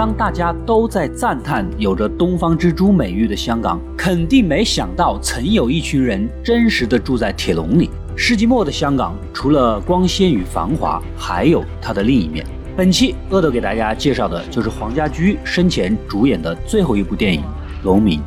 当大家都在赞叹有着“东方之珠”美誉的香港，肯定没想到曾有一群人真实的住在铁笼里。世纪末的香港，除了光鲜与繁华，还有它的另一面。本期阿斗给大家介绍的就是黄家驹生前主演的最后一部电影《农民》。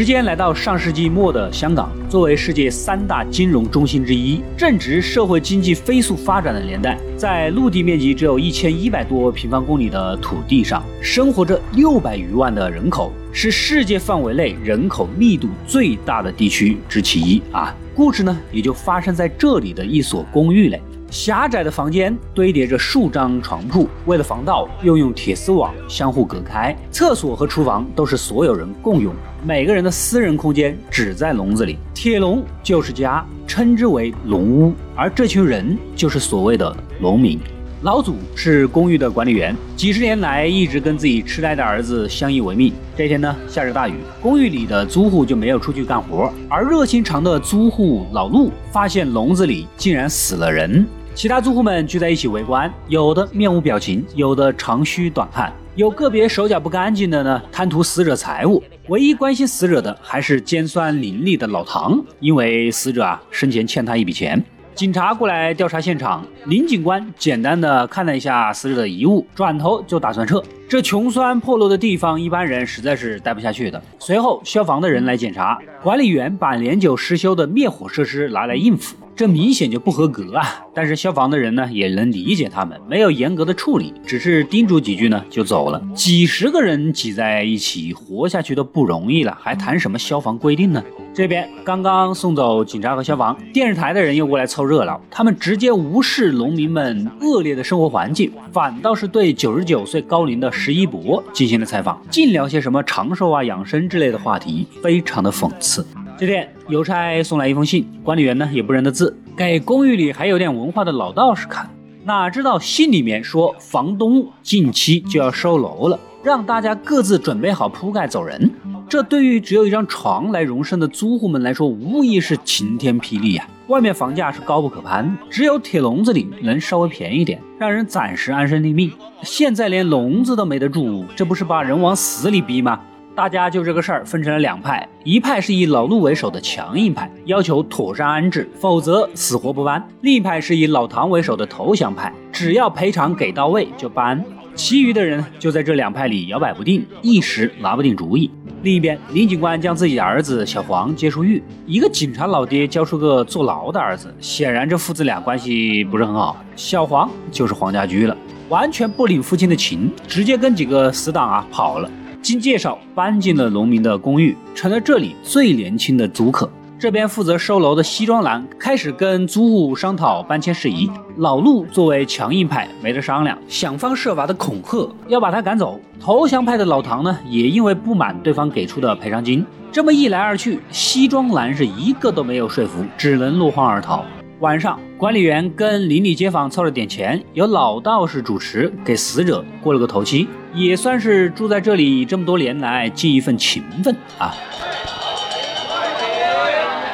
时间来到上世纪末的香港，作为世界三大金融中心之一，正值社会经济飞速发展的年代，在陆地面积只有一千一百多平方公里的土地上，生活着六百余万的人口，是世界范围内人口密度最大的地区之其一啊。故事呢，也就发生在这里的一所公寓内。狭窄的房间堆叠着数张床铺，为了防盗，又用铁丝网相互隔开。厕所和厨房都是所有人共用，每个人的私人空间只在笼子里。铁笼就是家，称之为笼屋，而这群人就是所谓的农民。老祖是公寓的管理员，几十年来一直跟自己痴呆的儿子相依为命。这天呢，下着大雨，公寓里的租户就没有出去干活，而热心肠的租户老陆发现笼子里竟然死了人。其他租户们聚在一起围观，有的面无表情，有的长吁短叹，有个别手脚不干净的呢，贪图死者财物。唯一关心死者的还是尖酸伶俐的老唐，因为死者啊生前欠他一笔钱。警察过来调查现场，林警官简单的看了一下死者的遗物，转头就打算撤。这穷酸破落的地方，一般人实在是待不下去的。随后，消防的人来检查，管理员把年久失修的灭火设施拿来应付。这明显就不合格啊！但是消防的人呢也能理解他们，没有严格的处理，只是叮嘱几句呢就走了。几十个人挤在一起，活下去都不容易了，还谈什么消防规定呢？这边刚刚送走警察和消防，电视台的人又过来凑热闹，他们直接无视农民们恶劣的生活环境，反倒是对九十九岁高龄的石一博进行了采访，尽聊些什么长寿啊、养生之类的话题，非常的讽刺。这天，邮差送来一封信，管理员呢也不认得字，给公寓里还有点文化的老道士看。哪知道信里面说房东近期就要收楼了，让大家各自准备好铺盖走人。这对于只有一张床来容身的租户们来说，无疑是晴天霹雳呀！外面房价是高不可攀，只有铁笼子里能稍微便宜点，让人暂时安身立命。现在连笼子都没得住，这不是把人往死里逼吗？大家就这个事儿分成了两派，一派是以老陆为首的强硬派，要求妥善安置，否则死活不搬；另一派是以老唐为首的投降派，只要赔偿给到位就搬。其余的人就在这两派里摇摆不定，一时拿不定主意。另一边，林警官将自己的儿子小黄接出狱，一个警察老爹教出个坐牢的儿子，显然这父子俩关系不是很好。小黄就是黄家驹了，完全不领父亲的情，直接跟几个死党啊跑了。经介绍，搬进了农民的公寓，成了这里最年轻的租客。这边负责收楼的西装男开始跟租户商讨搬迁事宜。老陆作为强硬派，没得商量，想方设法的恐吓，要把他赶走。投降派的老唐呢，也因为不满对方给出的赔偿金，这么一来二去，西装男是一个都没有说服，只能落荒而逃。晚上，管理员跟邻里街坊凑了点钱，由老道士主持，给死者过了个头七。也算是住在这里这么多年来尽一份情分啊！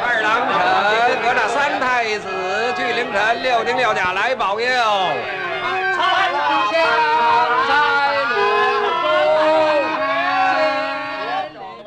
二郎神和那三太子聚凌晨六丁六甲来保佑。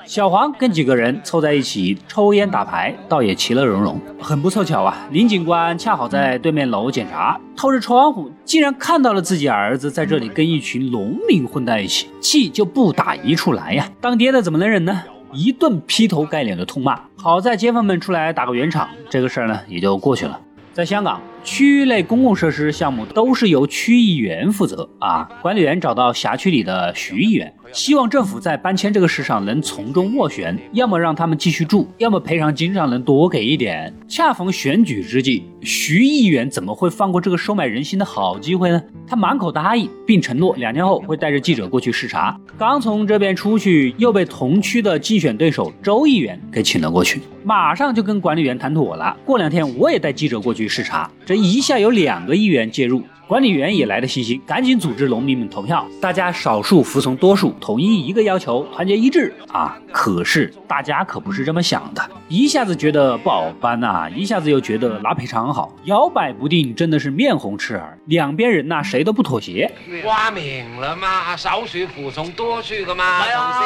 小黄跟几个人凑在一起抽烟打牌，倒也其乐融融。很不凑巧啊，林警官恰好在对面楼检查，透着窗户竟然看到了自己儿子在这里跟一群农民混在一起，气就不打一处来呀！当爹的怎么能忍呢？一顿劈头盖脸的痛骂。好在街坊们出来打个圆场，这个事儿呢也就过去了。在香港，区域内公共设施项目都是由区议员负责啊。管理员找到辖区里的徐议员。希望政府在搬迁这个事上能从中斡旋，要么让他们继续住，要么赔偿金上能多给一点。恰逢选举之际，徐议员怎么会放过这个收买人心的好机会呢？他满口答应，并承诺两天后会带着记者过去视察。刚从这边出去，又被同区的竞选对手周议员给请了过去，马上就跟管理员谈妥了。过两天我也带记者过去视察。这一下有两个议员介入。管理员也来了信心，赶紧组织农民们投票。大家少数服从多数，统一一个要求，团结一致啊！可是大家可不是这么想的，一下子觉得不好搬呐，一下子又觉得拿赔偿好，摇摆不定，真的是面红赤耳。两边人呐，谁都不妥协。话明了嘛，少数服从多数噶嘛，係啊？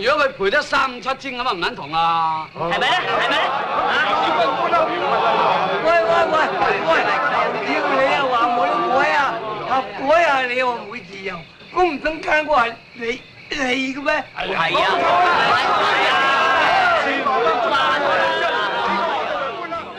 如果佢賠得三五七千咁啊，唔肯同啊，係咪咧？係咪咧？喂喂喂喂！啊？合改啊！你又話冇自由，我唔想聽過係你你嘅咩？係啊，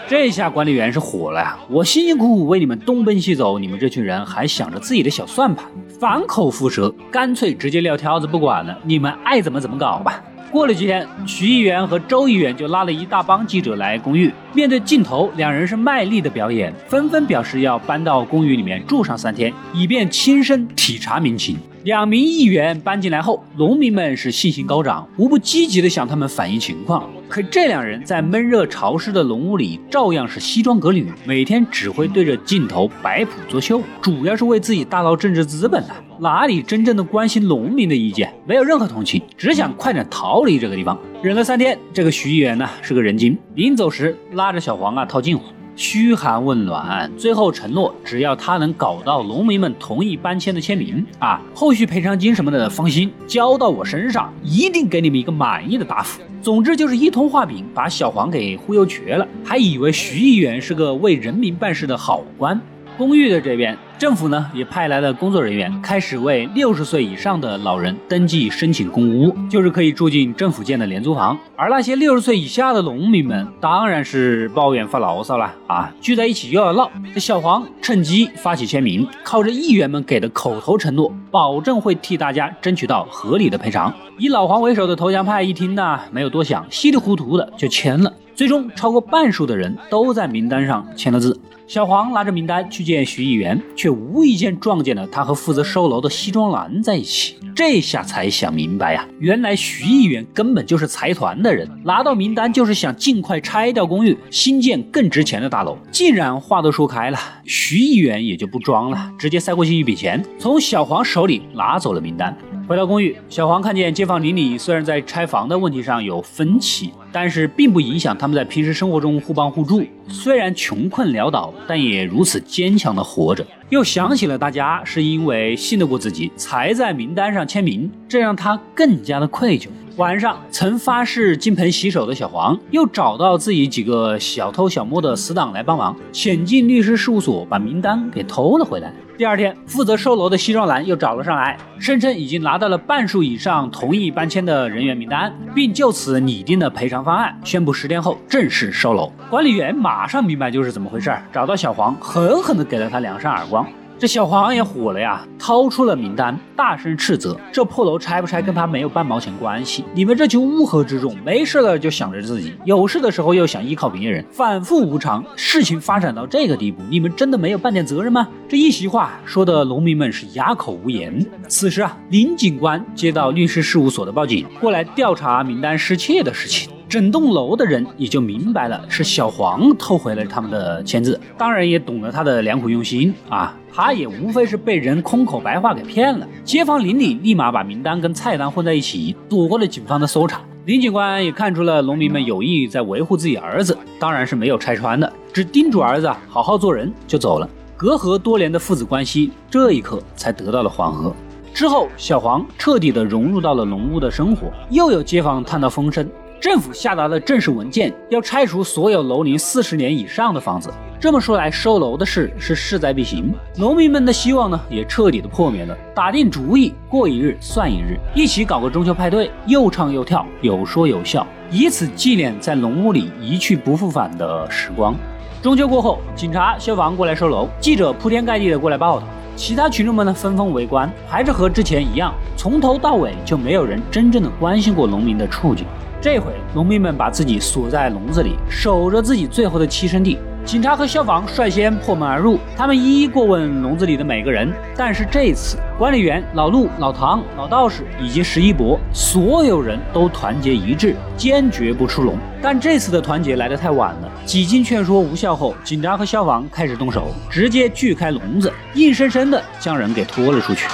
这下管理员是火了呀！我辛辛苦苦为你们东奔西走，你们这群人还想着自己的小算盘，反口覆舌，干脆直接撂挑子不管了，你们爱怎么怎么搞吧。过了几天，徐议员和周议员就拉了一大帮记者来公寓，面对镜头，两人是卖力的表演，纷纷表示要搬到公寓里面住上三天，以便亲身体察民情。两名议员搬进来后，农民们是信心高涨，无不积极地向他们反映情况。可这两人在闷热潮湿的农屋里，照样是西装革履，每天只会对着镜头摆谱作秀，主要是为自己大捞政治资本呢、哪里真正的关心农民的意见？没有任何同情，只想快点逃离这个地方。忍了三天，这个徐议员呢是个人精，临走时拉着小黄啊套近乎。嘘寒问暖，最后承诺，只要他能搞到农民们同意搬迁的签名啊，后续赔偿金什么的，放心，交到我身上，一定给你们一个满意的答复。总之就是一通画饼，把小黄给忽悠瘸了，还以为徐议员是个为人民办事的好官。公寓的这边，政府呢也派来了工作人员，开始为六十岁以上的老人登记申请公屋，就是可以住进政府建的廉租房。而那些六十岁以下的农民们，当然是抱怨发牢骚了啊，聚在一起又要闹。这小黄趁机发起签名，靠着议员们给的口头承诺，保证会替大家争取到合理的赔偿。以老黄为首的投降派一听呢，没有多想，稀里糊涂的就签了。最终，超过半数的人都在名单上签了字。小黄拿着名单去见徐议员，却无意间撞见了他和负责收楼的西装男在一起。这下才想明白呀、原来徐议员根本就是财团的人，拿到名单就是想尽快拆掉公寓，新建更值钱的大楼。既然话都说开了，徐议员也就不装了，直接塞过去一笔钱，从小黄手里拿走了名单。回到公寓，小黄看见街坊邻里虽然在拆房的问题上有分歧，但是并不影响他们在平时生活中互帮互助。虽然穷困潦倒，但也如此坚强的活着。又想起了大家是因为信得过自己，才在名单上签名，这让他更加的愧疚。晚上，曾发誓金盆洗手的小黄，又找到自己几个小偷小摸的死党来帮忙，潜进律师事务所，把名单给偷了回来。第二天，负责售楼的西装男又找了上来，声称已经拿到了半数以上同意搬迁的人员名单，并就此拟定了赔偿方案，宣布十天后正式收楼。管理员马上明白就是怎么回事儿，找到小黄，狠狠地给了他两扇耳光。这小黄也火了呀，掏出了名单，大声斥责：“这破楼拆不拆跟他没有半毛钱关系！你们这群乌合之众，没事了就想着自己，有事的时候又想依靠别人，反复无常。事情发展到这个地步，你们真的没有半点责任吗？”这一席话说的农民们是哑口无言。此时啊，林警官接到律师事务所的报警，过来调查名单失窃的事情。整栋楼的人也就明白了，是小黄偷回了他们的签字，当然也懂了他的良苦用心啊。他也无非是被人空口白话给骗了。街坊邻里立马把名单跟菜单混在一起，躲过了警方的搜查。林警官也看出了农民们有意在维护自己儿子，当然是没有拆穿的，只叮嘱儿子好好做人就走了。隔阂多年的父子关系，这一刻才得到了缓和。之后，小黄彻底的融入到了农屋的生活，又有街坊探到风声。政府下达了正式文件，要拆除所有楼龄四十年以上的房子。这么说来，收楼的事是势在必行。农民们的希望呢，也彻底的破灭了。打定主意，过一日算一日，一起搞个中秋派对，又唱又跳，有说有笑，以此纪念在农屋里一去不复返的时光。中秋过后，警察、消防过来收楼，记者铺天盖地的过来报道。其他群众们呢，纷纷围观，还是和之前一样，从头到尾就没有人真正的关心过农民的处境。这回，农民们把自己锁在笼子里，守着自己最后的栖身地。警察和消防率先破门而入，他们一一过问笼子里的每个人。但是这次，管理员老陆、老唐、老道士以及石一博，所有人都团结一致，坚决不出笼。但这次的团结来得太晚了，几经劝说无效后，警察和消防开始动手，直接锯开笼子，硬生生的将人给拖了出去。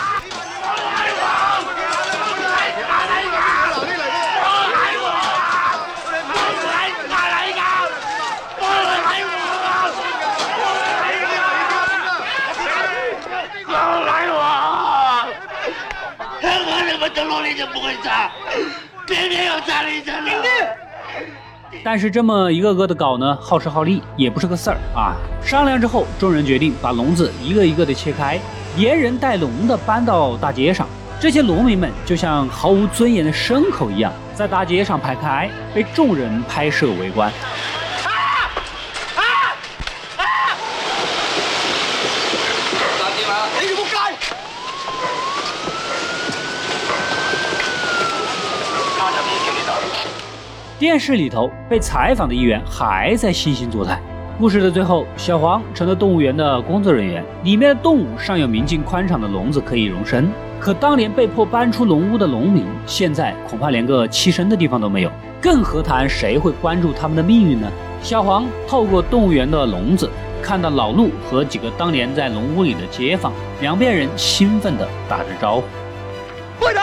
不会炸，偏偏又炸了一层了。但是这么一个个的搞呢，耗时耗力，也不是个事儿啊。商量之后，众人决定把笼子一个一个的切开，连人带笼的搬到大街上。这些农民们就像毫无尊严的牲口一样，在大街上排开，被众人拍摄围观。电视里头被采访的议员还在惺惺作态。故事的最后，小黄成了动物园的工作人员，里面的动物尚有明镜宽敞的笼子可以容身。可当年被迫搬出笼屋的农民，现在恐怕连个栖身的地方都没有，更何谈谁会关注他们的命运呢？小黄透过动物园的笼子，看到老陆和几个当年在笼屋里的街坊，两边人兴奋地打着招呼：“快走，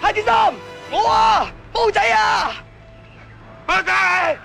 海先生，我啊！”不仔呀！不仔。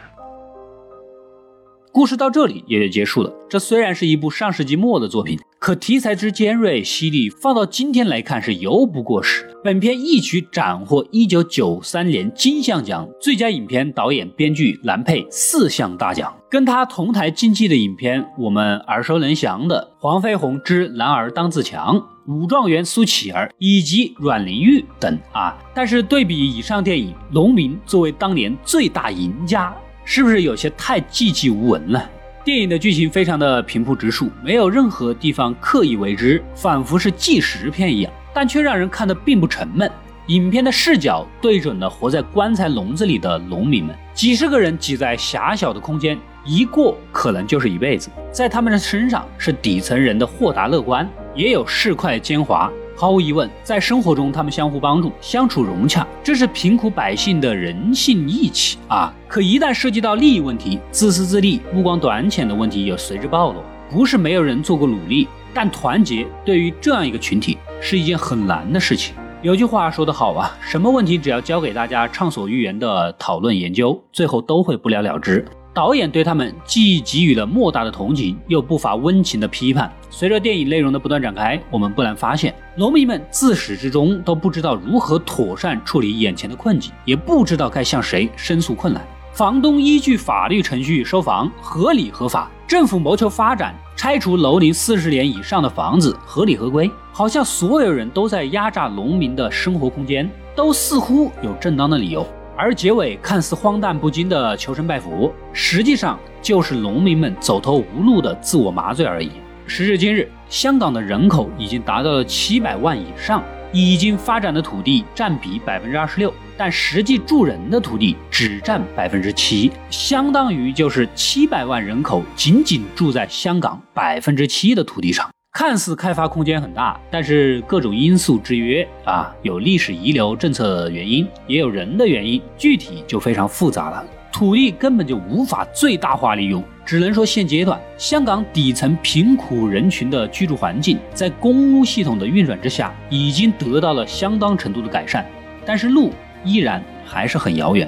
故事到这里也就结束了。这虽然是一部上世纪末的作品，可题材之尖锐犀利，放到今天来看是犹不过时。本片一举斩获一九九三年金像奖最佳影片、导演、编剧、男配四项大奖。跟他同台竞技的影片，我们耳熟能详的《黄飞鸿之男儿当自强》。武状元苏乞儿以及阮玲玉等啊，但是对比以上电影，《农民》作为当年最大赢家，是不是有些太寂寂无闻了？电影的剧情非常的平铺直述，没有任何地方刻意为之，仿佛是纪实片一样，但却让人看得并不沉闷。影片的视角对准了活在棺材笼子里的农民们，几十个人挤在狭小的空间，一过可能就是一辈子，在他们的身上是底层人的豁达乐观。也有市侩奸猾，毫无疑问，在生活中他们相互帮助，相处融洽，这是贫苦百姓的人性义气啊！可一旦涉及到利益问题，自私自利、目光短浅的问题也随之暴露。不是没有人做过努力，但团结对于这样一个群体是一件很难的事情。有句话说得好啊，什么问题只要交给大家畅所欲言的讨论研究，最后都会不了了之。导演对他们既给予了莫大的同情，又不乏温情的批判。随着电影内容的不断展开，我们不难发现，农民们自始至终都不知道如何妥善处理眼前的困境，也不知道该向谁申诉困难。房东依据法律程序收房，合理合法；政府谋求发展，拆除楼龄四十年以上的房子，合理合规。好像所有人都在压榨农民的生活空间，都似乎有正当的理由。而结尾看似荒诞不经的求神拜佛，实际上就是农民们走投无路的自我麻醉而已。时至今日，香港的人口已经达到了七百万以上，已经发展的土地占比百分之二十六，但实际住人的土地只占百分之七，相当于就是七百万人口仅仅住在香港百分之七的土地上。看似开发空间很大，但是各种因素制约啊，有历史遗留政策原因，也有人的原因，具体就非常复杂了。土地根本就无法最大化利用，只能说现阶段香港底层贫苦人群的居住环境，在公屋系统的运转之下，已经得到了相当程度的改善，但是路依然还是很遥远。